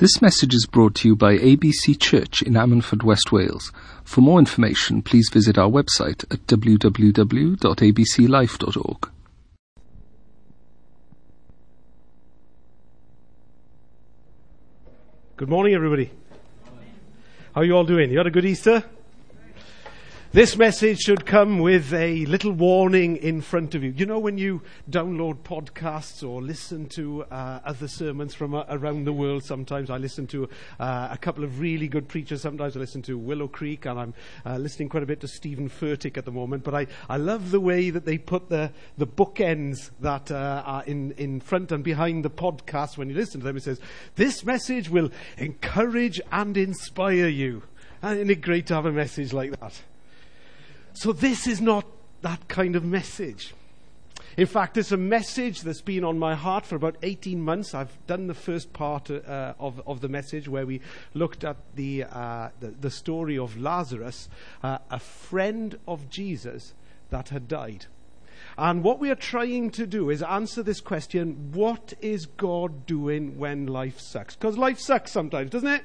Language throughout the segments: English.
This message is brought to you by ABC Church in Ammanford, West Wales. For more information, please visit our website at www.abclife.org. Good morning, everybody. How are you all doing? You had a good Easter? This message should come with a little warning in front of you. You know, when you download podcasts or listen to uh, other sermons from uh, around the world, sometimes I listen to uh, a couple of really good preachers. Sometimes I listen to Willow Creek, and I'm uh, listening quite a bit to Steven Furtick at the moment. But I, I love the way that they put the, the bookends that uh, are in, in front and behind the podcast when you listen to them. It says, This message will encourage and inspire you. And isn't it great to have a message like that? So, this is not that kind of message. In fact, it's a message that's been on my heart for about 18 months. I've done the first part uh, of, of the message where we looked at the, uh, the, the, story of Lazarus, uh, a friend of Jesus that had died. And what we are trying to do is answer this question what is God doing when life sucks? Because life sucks sometimes, doesn't it?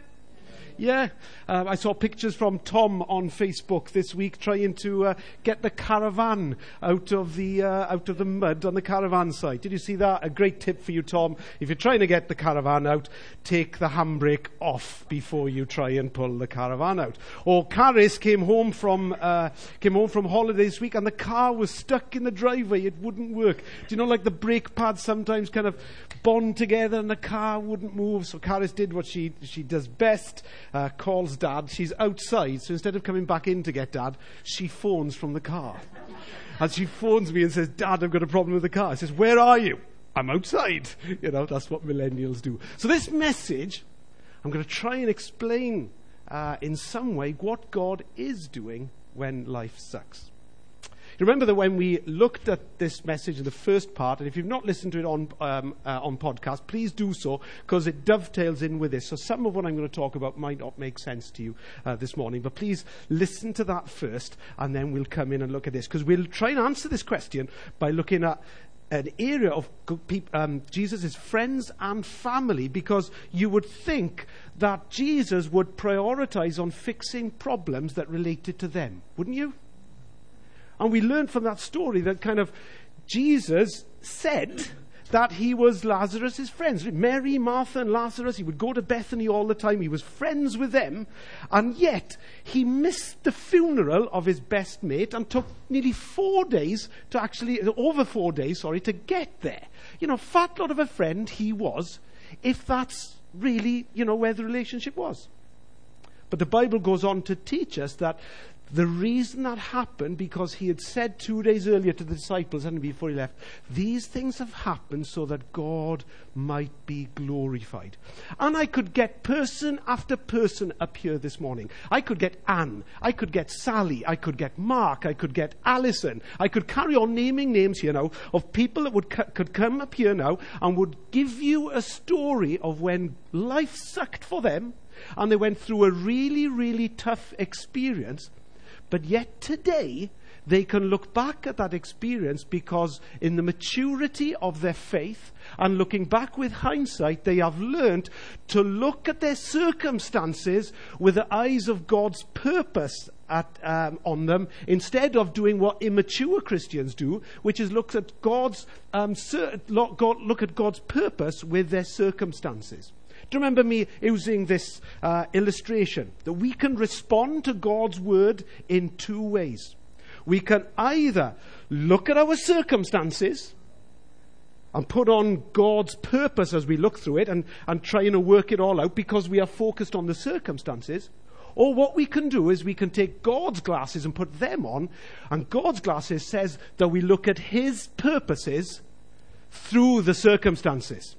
Yeah, um, I saw pictures from Tom on Facebook this week trying to uh, get the caravan out of the uh, out of the mud on the caravan site. Did you see that? A great tip for you, Tom. If you're trying to get the caravan out, take the handbrake off before you try and pull the caravan out. Or Caris came home from uh, came home from holiday this week, and the car was stuck in the driveway. It wouldn't work. Do you know, like the brake pads sometimes kind of bond together, and the car wouldn't move. So Caris did what she she does best uh, calls dad. She's outside, so instead of coming back in to get dad, she phones from the car. and she phones me and says, Dad, I've got a problem with the car. I says, Where are you? I'm outside. You know, that's what millennials do. So this message, I'm going to try and explain uh, in some way what God is doing when life sucks. You remember that when we looked at this message in the first part, and if you've not listened to it on, um, uh, on podcast, please do so because it dovetails in with this. So some of what I'm going to talk about might not make sense to you uh, this morning, but please listen to that first, and then we'll come in and look at this because we'll try and answer this question by looking at an area of um, Jesus' friends and family because you would think that Jesus would prioritize on fixing problems that related to them, wouldn't you? And we learn from that story that kind of Jesus said that he was Lazarus' friends. Mary, Martha, and Lazarus, he would go to Bethany all the time. He was friends with them. And yet, he missed the funeral of his best mate and took nearly four days to actually, over four days, sorry, to get there. You know, fat lot of a friend he was, if that's really, you know, where the relationship was. But the Bible goes on to teach us that the reason that happened, because he had said two days earlier to the disciples and before he left, these things have happened so that God might be glorified. And I could get person after person up here this morning. I could get Anne. I could get Sally. I could get Mark. I could get Alison. I could carry on naming names here now of people that would could come up here now and would give you a story of when life sucked for them and they went through a really, really tough experience but yet today, they can look back at that experience because, in the maturity of their faith and looking back with hindsight, they have learned to look at their circumstances with the eyes of God's purpose at, um, on them instead of doing what immature Christians do, which is look at God's, um, look at God's purpose with their circumstances. Do you remember me using this uh, illustration? That we can respond to God's word in two ways. We can either look at our circumstances and put on God's purpose as we look through it and, and try and work it all out because we are focused on the circumstances. Or what we can do is we can take God's glasses and put them on, and God's glasses says that we look at His purposes through the circumstances.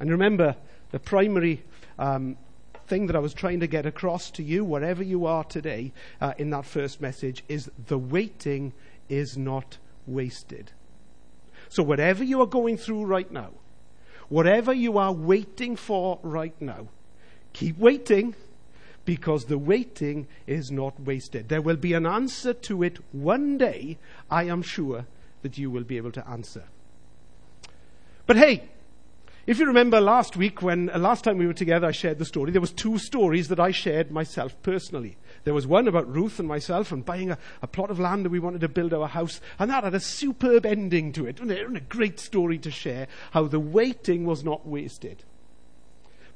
And remember, the primary um, thing that I was trying to get across to you, wherever you are today, uh, in that first message, is the waiting is not wasted. So, whatever you are going through right now, whatever you are waiting for right now, keep waiting because the waiting is not wasted. There will be an answer to it one day, I am sure that you will be able to answer. But hey, If you remember last week, when uh, last time we were together, I shared the story. There was two stories that I shared myself personally. There was one about Ruth and myself and buying a, a plot of land that we wanted to build our house, and that had a superb ending to it. And a great story to share how the waiting was not wasted.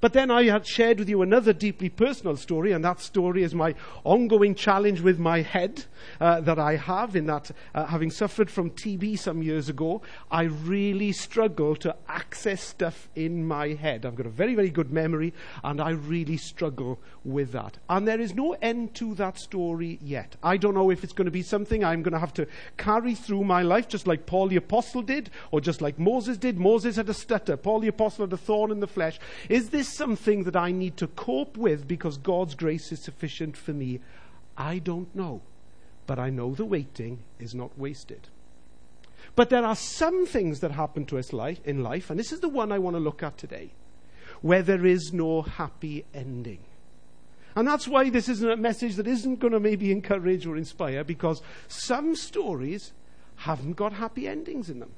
But then I had shared with you another deeply personal story, and that story is my ongoing challenge with my head uh, that I have, in that uh, having suffered from TB some years ago, I really struggle to access stuff in my head. I've got a very, very good memory, and I really struggle with that. And there is no end to that story yet. I don't know if it's going to be something I'm going to have to carry through my life, just like Paul the Apostle did, or just like Moses did. Moses had a stutter, Paul the Apostle had a thorn in the flesh. Is this something that I need to cope with because God's grace is sufficient for me? I don't know. But I know the waiting is not wasted. But there are some things that happen to us in life, and this is the one I want to look at today, where there is no happy ending. And that's why this isn't a message that isn't going to maybe encourage or inspire, because some stories haven't got happy endings in them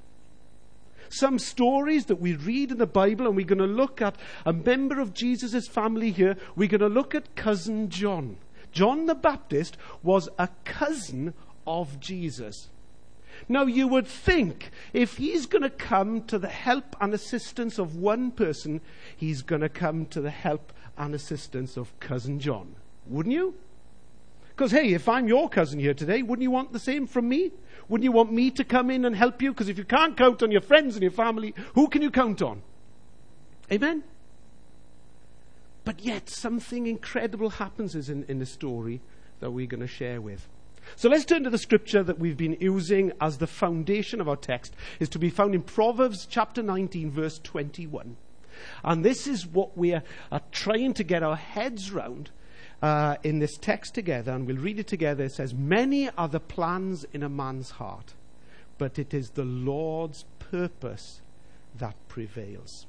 some stories that we read in the Bible, and we're going to look at a member of Jesus' family here. We're going to look at cousin John. John the Baptist was a cousin of Jesus. Now, you would think if he's going to come to the help and assistance of one person, he's going to come to the help and assistance of cousin John. Wouldn't you? Because, hey, if I'm your cousin here today, wouldn't you want the same from me? Wouldn't you want me to come in and help you? Because if you can't count on your friends and your family, who can you count on? Amen? But yet, something incredible happens in, in the story that we're going to share with. So let's turn to the scripture that we've been using as the foundation of our text. is to be found in Proverbs chapter 19, verse 21. And this is what we are, are uh, trying to get our heads round uh, in this text together, and we'll read it together. It says, Many are the plans in a man's heart, but it is the Lord's purpose that prevails.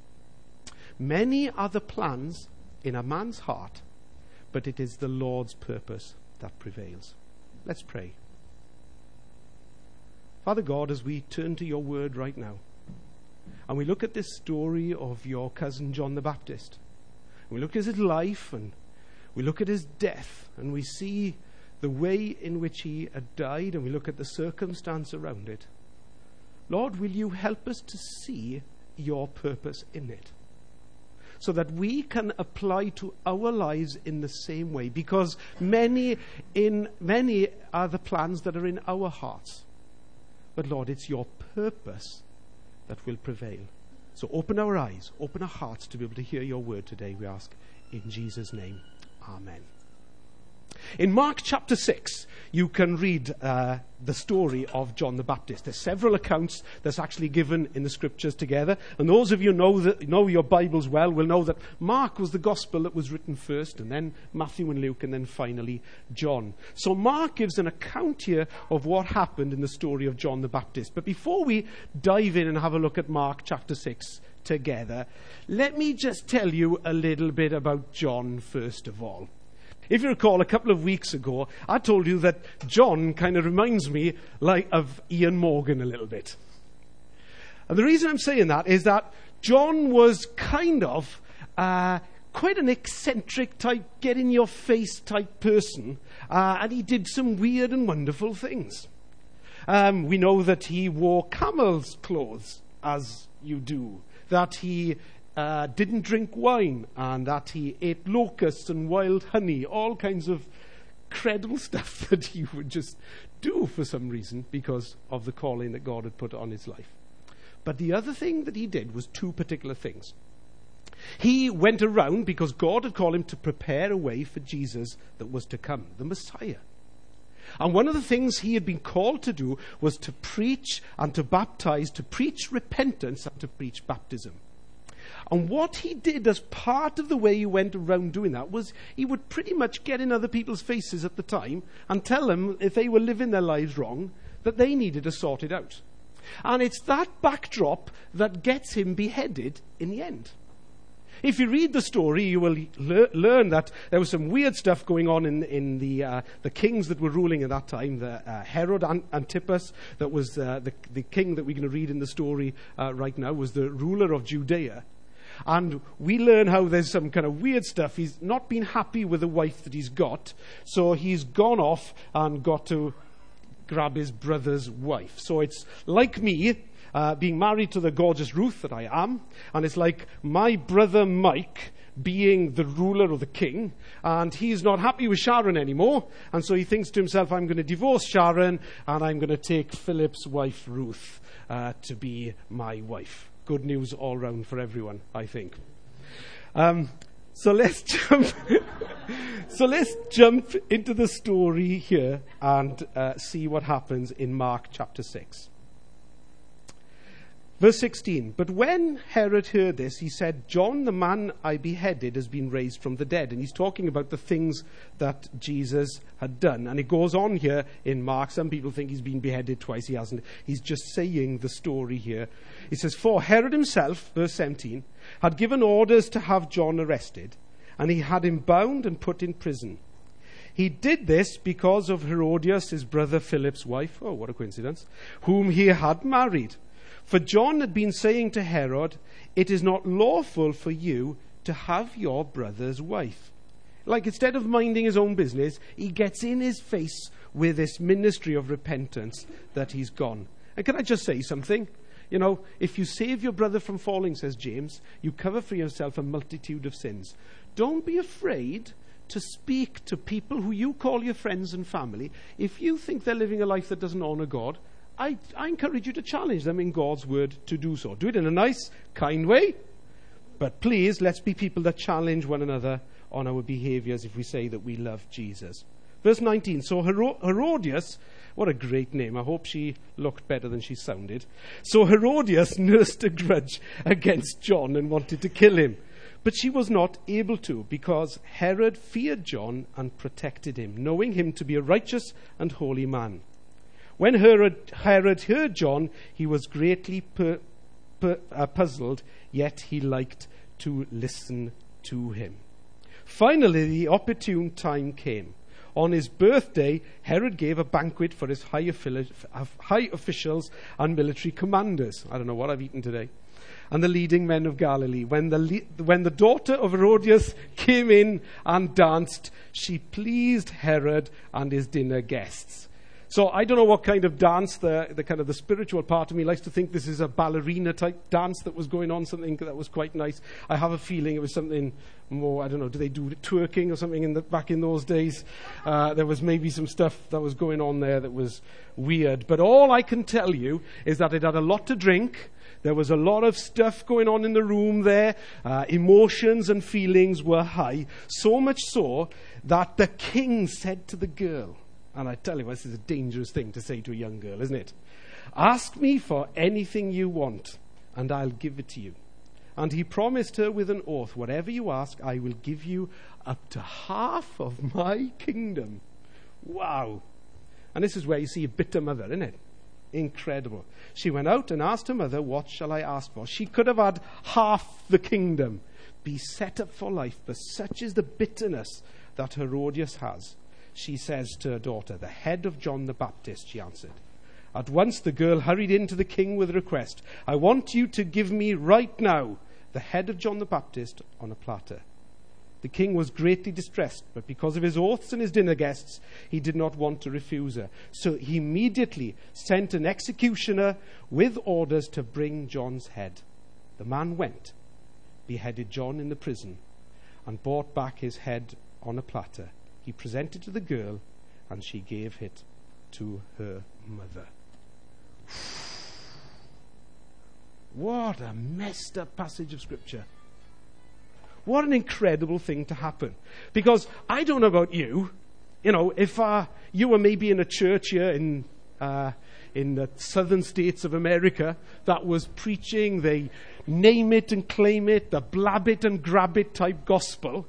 Many are the plans in a man's heart, but it is the Lord's purpose that prevails. Let's pray. Father God, as we turn to your word right now, and we look at this story of your cousin John the Baptist, we look at his life and we look at his death and we see the way in which he had died and we look at the circumstance around it. Lord, will you help us to see your purpose in it? So that we can apply to our lives in the same way. Because many in many are the plans that are in our hearts. But Lord, it's your purpose that will prevail. So open our eyes, open our hearts to be able to hear your word today, we ask in Jesus' name. Amen. In Mark chapter 6, you can read uh, the story of John the Baptist. There's several accounts that's actually given in the scriptures together. And those of you know know your Bibles well will know that Mark was the gospel that was written first, and then Matthew and Luke, and then finally John. So Mark gives an account here of what happened in the story of John the Baptist. But before we dive in and have a look at Mark chapter 6, together, let me just tell you a little bit about John first of all. If you recall, a couple of weeks ago, I told you that John kind of reminds me like of Ian Morgan a little bit. And the reason I'm saying that is that John was kind of uh, quite an eccentric type, get in your face type person, uh, and he did some weird and wonderful things. Um, we know that he wore camel's clothes, as you do that he uh, didn't drink wine and that he ate locusts and wild honey, all kinds of credible stuff that he would just do for some reason because of the calling that God had put on his life. But the other thing that he did was two particular things. He went around because God had called him to prepare a way for Jesus that was to come, the Messiah. And one of the things he had been called to do was to preach and to baptize, to preach repentance and to preach baptism. And what he did as part of the way he went around doing that was he would pretty much get in other people's faces at the time and tell them if they were living their lives wrong that they needed to sort it out. And it's that backdrop that gets him beheaded in the end. If you read the story, you will le- learn that there was some weird stuff going on in, in the, uh, the kings that were ruling at that time. The, uh, Herod Antipas, that was uh, the, the king that we're going to read in the story uh, right now, was the ruler of Judea. And we learn how there's some kind of weird stuff. He's not been happy with the wife that he's got, so he's gone off and got to grab his brother's wife. So it's like me, uh, being married to the gorgeous Ruth that I am, and it's like my brother Mike being the ruler or the king, and he's not happy with Sharon anymore, and so he thinks to himself, I'm going to divorce Sharon, and I'm going to take Philip's wife Ruth uh, to be my wife. Good news all round for everyone, I think. Um, so let's jump. so let's jump into the story here and uh, see what happens in Mark chapter six. Verse 16 But when Herod heard this, he said, John, the man I beheaded, has been raised from the dead. And he's talking about the things that Jesus had done. And it goes on here in Mark. Some people think he's been beheaded twice. He hasn't. He's just saying the story here. He says, For Herod himself, verse 17, had given orders to have John arrested, and he had him bound and put in prison. He did this because of Herodias, his brother Philip's wife. Oh, what a coincidence. Whom he had married. For John had been saying to Herod, It is not lawful for you to have your brother's wife. Like instead of minding his own business, he gets in his face with this ministry of repentance that he's gone. And can I just say something? You know, if you save your brother from falling, says James, you cover for yourself a multitude of sins. Don't be afraid to speak to people who you call your friends and family. If you think they're living a life that doesn't honor God, I, I encourage you to challenge them in God's word to do so. Do it in a nice, kind way. But please, let's be people that challenge one another on our behaviors if we say that we love Jesus. Verse 19. So Herodias, what a great name. I hope she looked better than she sounded. So Herodias nursed a grudge against John and wanted to kill him. But she was not able to because Herod feared John and protected him, knowing him to be a righteous and holy man. When Herod, Herod heard John, he was greatly per, per, uh, puzzled, yet he liked to listen to him. Finally, the opportune time came. On his birthday, Herod gave a banquet for his high, high officials and military commanders. I don't know what I've eaten today and the leading men of Galilee. When the, when the daughter of Herodias came in and danced, she pleased Herod and his dinner guests. So I don't know what kind of dance the, the kind of the spiritual part of me likes to think this is a ballerina type dance that was going on, something that was quite nice. I have a feeling it was something more, I don't know, do they do twerking or something in the, back in those days? Uh, there was maybe some stuff that was going on there that was weird. But all I can tell you is that it had a lot to drink. There was a lot of stuff going on in the room there. Uh, emotions and feelings were high. So much so that the king said to the girl, and I tell you, this is a dangerous thing to say to a young girl, isn't it? Ask me for anything you want, and I'll give it to you. And he promised her with an oath, Whatever you ask, I will give you up to half of my kingdom. Wow. And this is where you see a bitter mother, isn't it? Incredible. She went out and asked her mother, What shall I ask for? She could have had half the kingdom, be set up for life, but such is the bitterness that Herodias has she says to her daughter, The head of John the Baptist, she answered. At once the girl hurried in to the king with a request I want you to give me right now the head of John the Baptist on a platter. The king was greatly distressed, but because of his oaths and his dinner guests, he did not want to refuse her. So he immediately sent an executioner with orders to bring John's head. The man went, beheaded John in the prison, and brought back his head on a platter he presented to the girl, and she gave it to her mother. What a messed up passage of Scripture. What an incredible thing to happen. Because I don't know about you, you know, if uh, you were maybe in a church here in, uh, in the southern states of America that was preaching the name it and claim it, the blab it and grab it type gospel,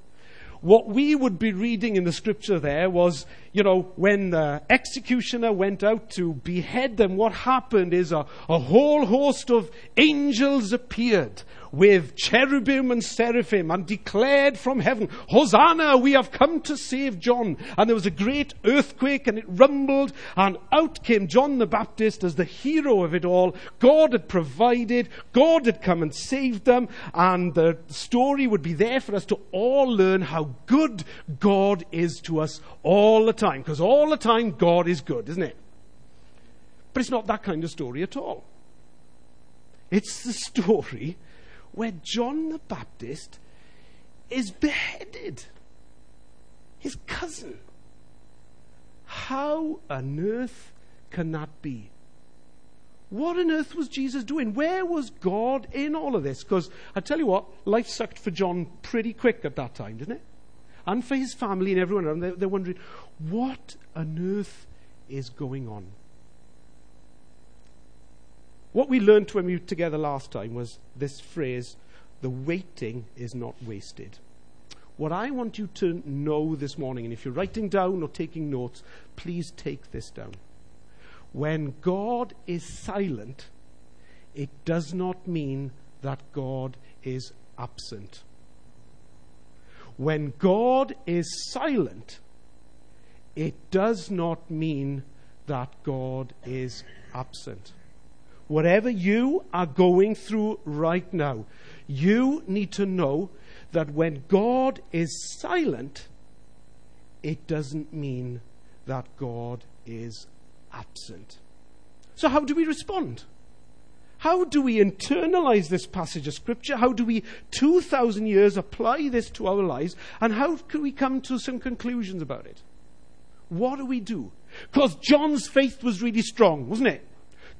what we would be reading in the scripture there was, you know, when the executioner went out to behead them, what happened is a, a whole host of angels appeared with cherubim and seraphim and declared from heaven, Hosanna, we have come to save John. And there was a great earthquake and it rumbled and out came John the Baptist as the hero of it all. God had provided, God had come and saved them and the story would be there for us to all learn how good God is to us all the time. Because all the time God is good, isn't it? But it's not that kind of story at all. It's the story where John the Baptist is beheaded. His cousin. How on earth can that be? What on earth was Jesus doing? Where was God in all of this? Because I tell you what, life sucked for John pretty quick at that time, didn't it? And for his family and everyone around, they're, they're wondering, what on earth is going on? What we learned when we were together last time was this phrase the waiting is not wasted. What I want you to know this morning, and if you're writing down or taking notes, please take this down. When God is silent, it does not mean that God is absent. When God is silent, it does not mean that God is absent. Whatever you are going through right now, you need to know that when God is silent, it doesn't mean that God is absent. So, how do we respond? How do we internalize this passage of Scripture? How do we, 2,000 years, apply this to our lives? And how can we come to some conclusions about it? What do we do? Because John's faith was really strong, wasn't it?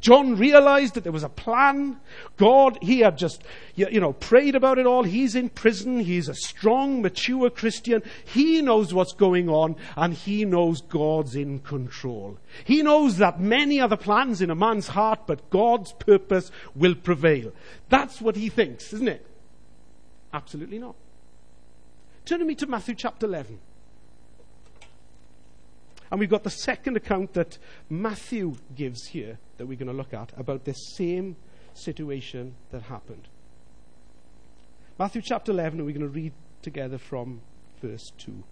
John realized that there was a plan. God, he had just, you know, prayed about it all. He's in prison. He's a strong, mature Christian. He knows what's going on and he knows God's in control. He knows that many are the plans in a man's heart, but God's purpose will prevail. That's what he thinks, isn't it? Absolutely not. Turn with me to Matthew chapter 11. And we've got the second account that Matthew gives here that we're going to look at about this same situation that happened. Matthew chapter 11, and we're going to read together from verse 2.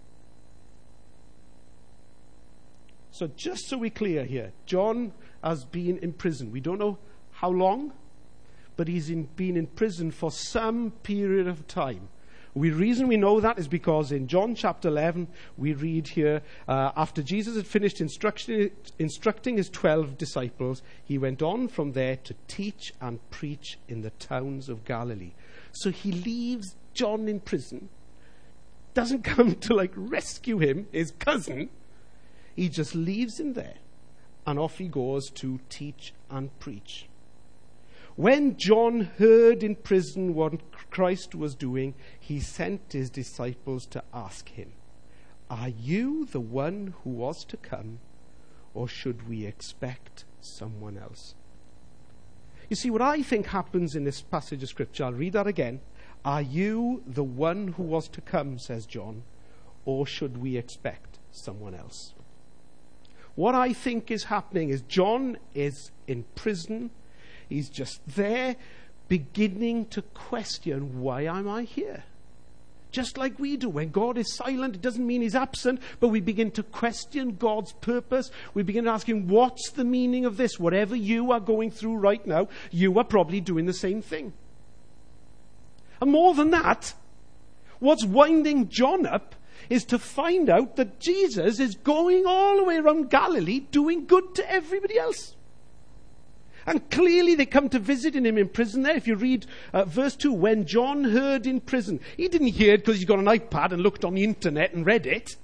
So, just so we're clear here, John has been in prison. We don't know how long, but he's in, been in prison for some period of time. The reason we know that is because in John chapter 11, we read here, uh, after Jesus had finished instructing his 12 disciples, he went on from there to teach and preach in the towns of Galilee. So he leaves John in prison, doesn't come to like rescue him, his cousin. He just leaves him there, and off he goes to teach and preach. When John heard in prison what Christ was doing, he sent his disciples to ask him, Are you the one who was to come, or should we expect someone else? You see, what I think happens in this passage of Scripture, I'll read that again. Are you the one who was to come, says John, or should we expect someone else? What I think is happening is John is in prison He's just there beginning to question why am I here? Just like we do. When God is silent, it doesn't mean He's absent, but we begin to question God's purpose. We begin asking, what's the meaning of this? Whatever you are going through right now, you are probably doing the same thing. And more than that, what's winding John up is to find out that Jesus is going all the way around Galilee doing good to everybody else. And clearly they come to visit him in prison there. If you read uh, verse 2, when John heard in prison, he didn't hear it because he's got an iPad and looked on the internet and read it.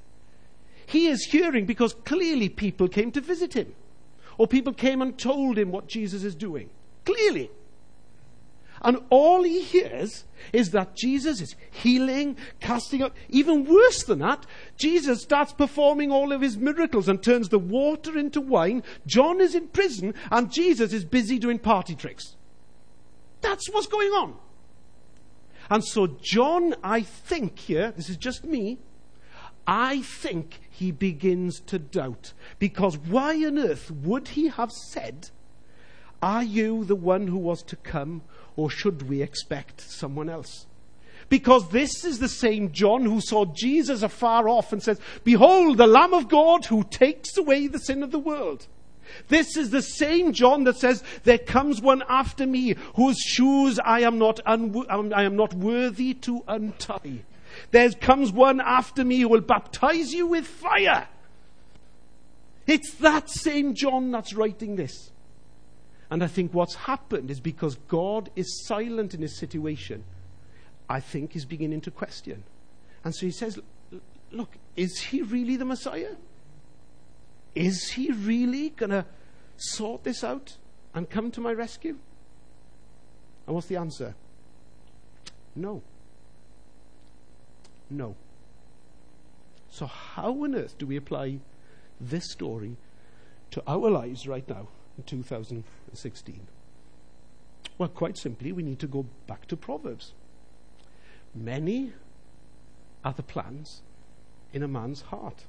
He is hearing because clearly people came to visit him. Or people came and told him what Jesus is doing. Clearly. And all he hears is that Jesus is healing, casting out. Even worse than that, Jesus starts performing all of his miracles and turns the water into wine. John is in prison and Jesus is busy doing party tricks. That's what's going on. And so, John, I think here, this is just me, I think he begins to doubt. Because why on earth would he have said, Are you the one who was to come, or should we expect someone else? Because this is the same John who saw Jesus afar off and says, Behold, the Lamb of God who takes away the sin of the world. This is the same John that says, There comes one after me whose shoes I am not, un- um, I am not worthy to untie. There comes one after me who will baptize you with fire. It's that same John that's writing this. And I think what's happened is because God is silent in his situation, I think he's beginning to question. And so he says, Look, is he really the Messiah? Is he really going to sort this out and come to my rescue? And what's the answer? No. No. So, how on earth do we apply this story to our lives right now in 2016? Well, quite simply, we need to go back to Proverbs. Many are the plans in a man's heart,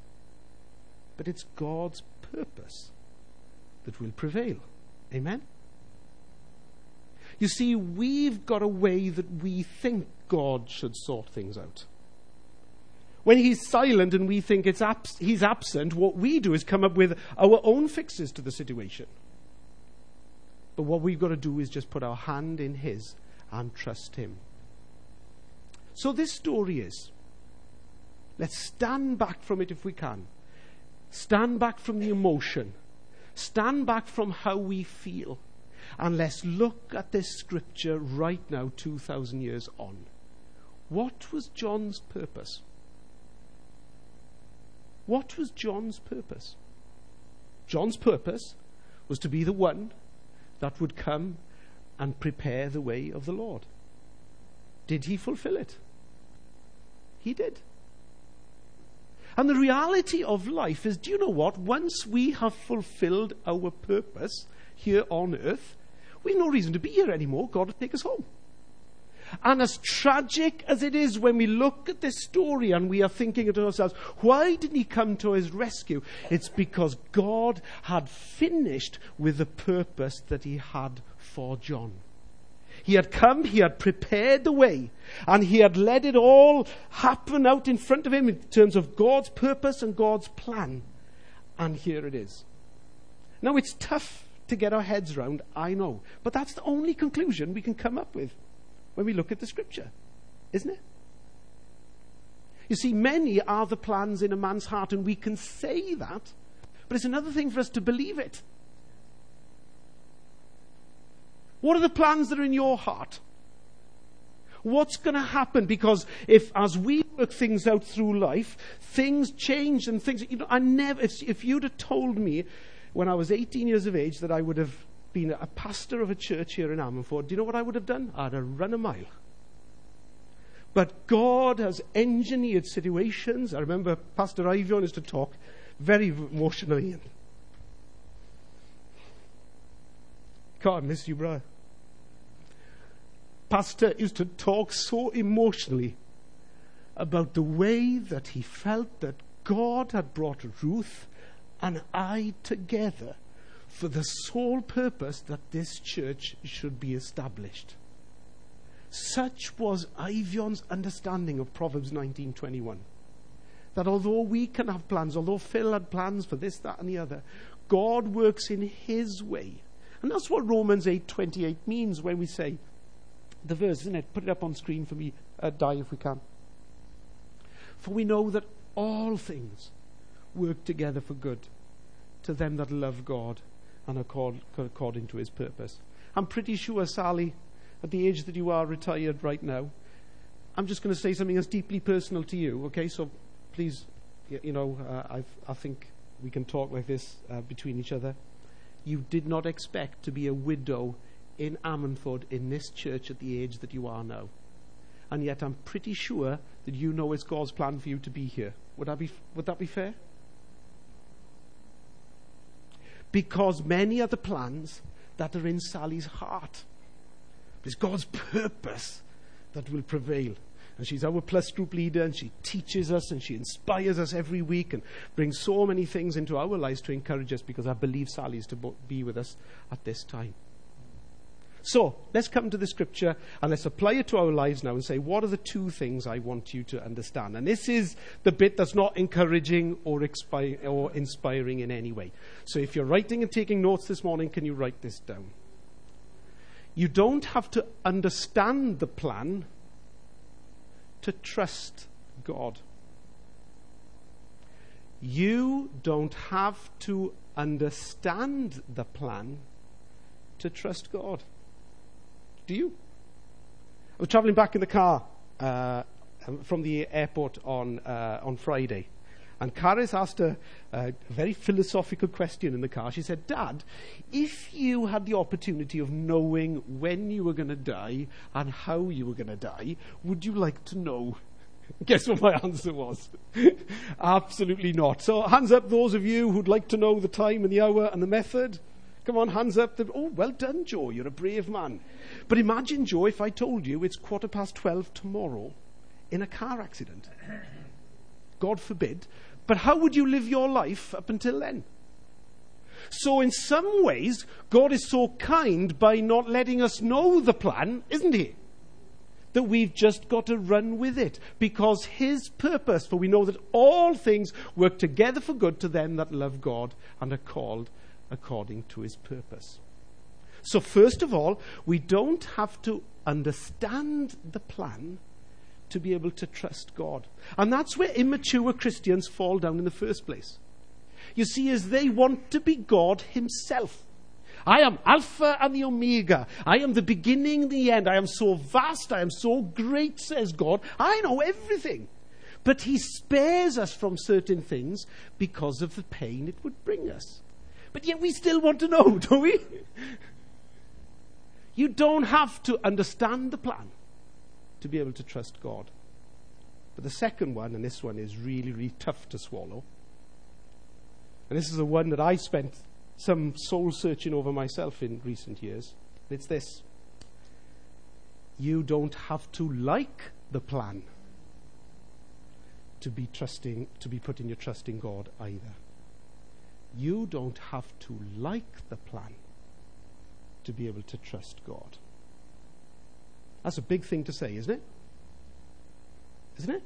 but it's God's purpose that will prevail. Amen? You see, we've got a way that we think God should sort things out. When he's silent and we think abs- he's absent, what we do is come up with our own fixes to the situation. But what we've got to do is just put our hand in his and trust him. So this story is let's stand back from it if we can. Stand back from the emotion. Stand back from how we feel. And let's look at this scripture right now, 2,000 years on. What was John's purpose? What was John's purpose? John's purpose was to be the one that would come and prepare the way of the Lord. Did he fulfill it? He did. And the reality of life is do you know what? Once we have fulfilled our purpose here on earth, we have no reason to be here anymore. God will take us home. And as tragic as it is when we look at this story and we are thinking to ourselves, why didn't he come to his rescue? It's because God had finished with the purpose that he had for John. He had come, he had prepared the way, and he had let it all happen out in front of him in terms of God's purpose and God's plan. And here it is. Now, it's tough to get our heads around, I know, but that's the only conclusion we can come up with when we look at the scripture, isn't it? You see, many are the plans in a man's heart, and we can say that, but it's another thing for us to believe it. What are the plans that are in your heart? What's going to happen? Because if, as we work things out through life, things change and things, you know, I never, if, if you'd have told me when I was 18 years of age that I would have been a pastor of a church here in Ammanford, do you know what I would have done? I'd have run a mile. But God has engineered situations. I remember Pastor Ivion used to talk very emotionally. God, I miss you, brother. Pastor used to talk so emotionally about the way that he felt that God had brought Ruth and I together for the sole purpose that this church should be established. Such was Ivion's understanding of Proverbs 19:21. That although we can have plans, although Phil had plans for this, that, and the other, God works in His way, and that's what Romans 8:28 means when we say the verse, isn't it? Put it up on screen for me, uh, Dai if we can. For we know that all things work together for good to them that love God and accord, according to his purpose. I'm pretty sure, Sally, at the age that you are retired right now, I'm just going to say something that's deeply personal to you, okay? So please, you know, uh, i think we can talk like this uh, between each other. You did not expect to be a widow in Ammanford in this church at the age that you are now. And yet I'm pretty sure that you know it's God's plan for you to be here. Would that be, would that be fair? Because many are the plans that are in Sally's heart. It's God's purpose that will prevail. And she's our plus group leader, and she teaches us and she inspires us every week and brings so many things into our lives to encourage us because I believe Sally is to be with us at this time. So, let's come to the scripture and let's apply it to our lives now and say, what are the two things I want you to understand? And this is the bit that's not encouraging or, expi- or inspiring in any way. So, if you're writing and taking notes this morning, can you write this down? You don't have to understand the plan to trust God. You don't have to understand the plan to trust God. Do you? I was travelling back in the car uh, um, from the airport on, uh, on Friday. And Karis asked a, a, very philosophical question in the car. She said, Dad, if you had the opportunity of knowing when you were going to die and how you were going to die, would you like to know? Guess what my answer was? Absolutely not. So, hands up, those of you who'd like to know the time and the hour and the method. Come on, hands up. Oh, well done, Joe. You're a brave man. But imagine, Joe, if I told you it's quarter past 12 tomorrow in a car accident. God forbid. But how would you live your life up until then? So, in some ways, God is so kind by not letting us know the plan, isn't He? That we've just got to run with it because His purpose, for we know that all things work together for good to them that love God and are called according to his purpose. So, first of all, we don't have to understand the plan to be able to trust God. And that's where immature Christians fall down in the first place. You see, as they want to be God Himself. I am Alpha and the Omega. I am the beginning, the end. I am so vast. I am so great, says God. I know everything. But He spares us from certain things because of the pain it would bring us. But yet we still want to know, don't we? You don't have to understand the plan to be able to trust God. But the second one, and this one is really, really tough to swallow, and this is the one that I spent some soul searching over myself in recent years. It's this you don't have to like the plan to be trusting, to be putting your trust in God either. You don't have to like the plan to be able to trust God. That's a big thing to say, isn't it? Isn't it?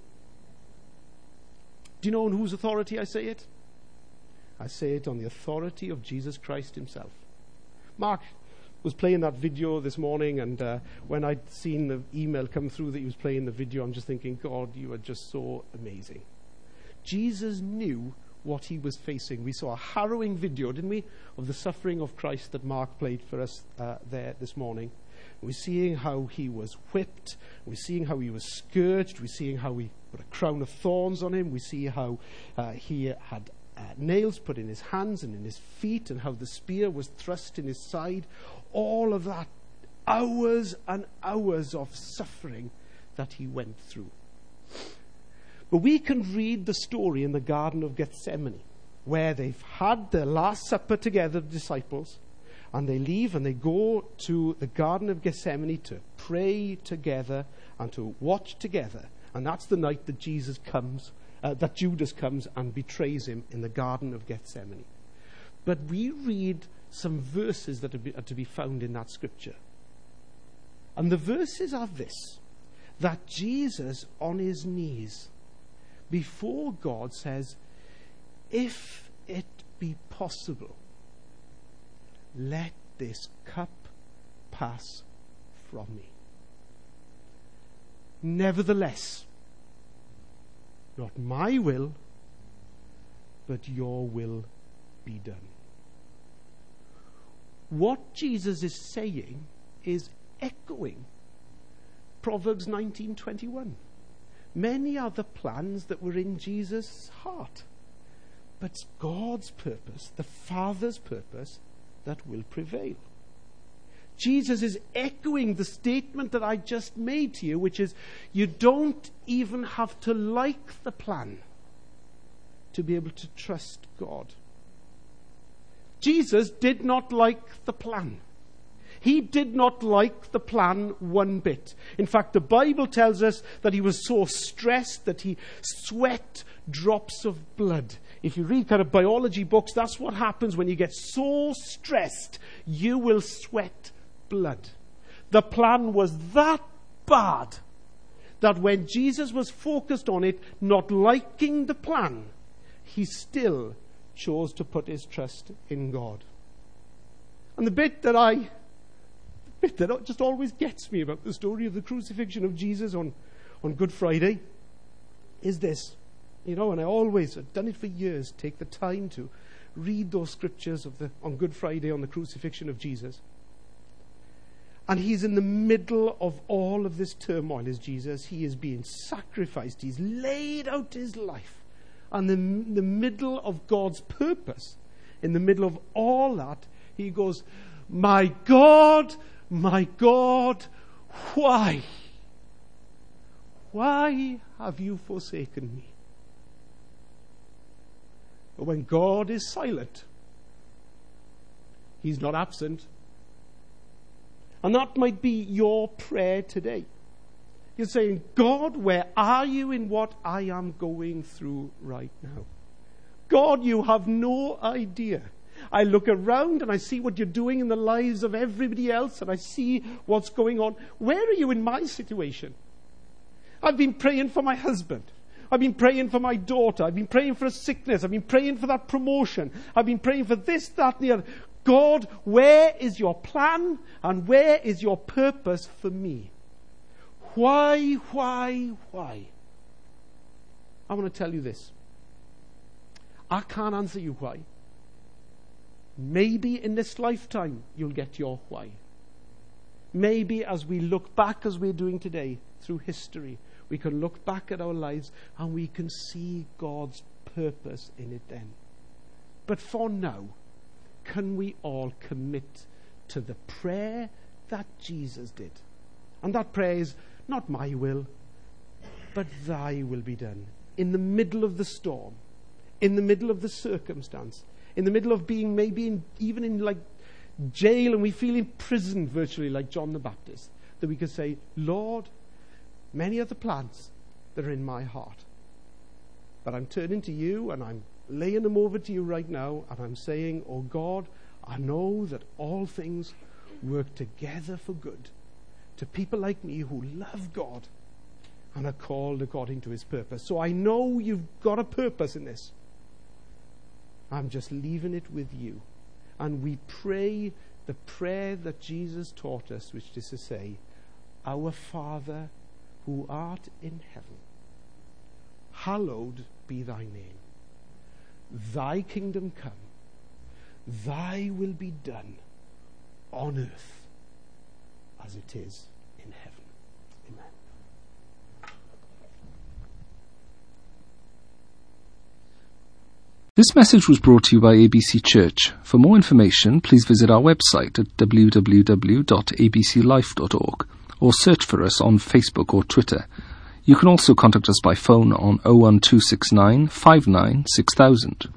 Do you know on whose authority I say it? I say it on the authority of Jesus Christ Himself. Mark was playing that video this morning, and uh, when I'd seen the email come through that he was playing the video, I'm just thinking, God, you are just so amazing. Jesus knew what he was facing. We saw a harrowing video, didn't we, of the suffering of Christ that Mark played for us uh, there this morning. We're seeing how he was whipped. We're seeing how he was scourged. We're seeing how we put a crown of thorns on him. We see how uh, he had uh, nails put in his hands and in his feet, and how the spear was thrust in his side. All of that, hours and hours of suffering that he went through. But we can read the story in the Garden of Gethsemane, where they've had their Last Supper together, the disciples, and they leave and they go to the Garden of Gethsemane to pray together and to watch together. And that's the night that Jesus comes, uh, that Judas comes and betrays him in the Garden of Gethsemane. But we read some verses that are, are to be found in that scripture. And the verses are this that Jesus, on his knees, before God says, If it be possible, let this cup pass from me. Nevertheless, not my will, but your will be done. What Jesus is saying is echoing Proverbs 19:21 many are the plans that were in Jesus' heart. But God's purpose, the Father's purpose, that will prevail. Jesus is echoing the statement that I just made to you, which is you don't even have to like the plan to be able to trust God. Jesus did not like the plan. He did not like the plan one bit. In fact, the Bible tells us that he was so stressed that he sweat drops of blood. If you read kind of biology books, that's what happens when you get so stressed, you will sweat blood. The plan was that bad that when Jesus was focused on it, not liking the plan, he still chose to put his trust in God. And the bit that I, bit that just always gets me about the story of the crucifixion of Jesus on, on Good Friday is this. You know, and I always, I've done it for years, take the time to read those scriptures of the, on Good Friday on the crucifixion of Jesus. And he's in the middle of all of this turmoil is Jesus. He is being sacrificed. He's laid out his life. And in the middle of God's purpose, in the middle of all that, he goes, My God, my God, why? Why have you forsaken me? But when God is silent, He's not absent. And that might be your prayer today. You're saying, God, where are you in what I am going through right now? God, you have no idea. I look around and I see what you're doing in the lives of everybody else and I see what's going on. Where are you in my situation? I've been praying for my husband. I've been praying for my daughter. I've been praying for a sickness. I've been praying for that promotion. I've been praying for this, that, and the other. God, where is your plan and where is your purpose for me? Why, why, why? I want to tell you this. I can't answer you why. Maybe in this lifetime you'll get your why. Maybe as we look back, as we're doing today, through history, we can look back at our lives and we can see God's purpose in it then. But for now, can we all commit to the prayer that Jesus did? And that prayer is not my will, but thy will be done. In the middle of the storm, in the middle of the circumstance, in the middle of being maybe in, even in like jail and we feel imprisoned virtually like John the Baptist, that we could say, Lord, many are the plans that are in my heart. But I'm turning to you and I'm laying them over to you right now and I'm saying, Oh God, I know that all things work together for good to people like me who love God and are called according to his purpose. So I know you've got a purpose in this. I'm just leaving it with you. And we pray the prayer that Jesus taught us, which is to say, Our Father who art in heaven, hallowed be thy name. Thy kingdom come, thy will be done on earth as it is in heaven. Amen. This message was brought to you by ABC Church. For more information, please visit our website at www.abclife.org or search for us on Facebook or Twitter. You can also contact us by phone on 01269 59 6000.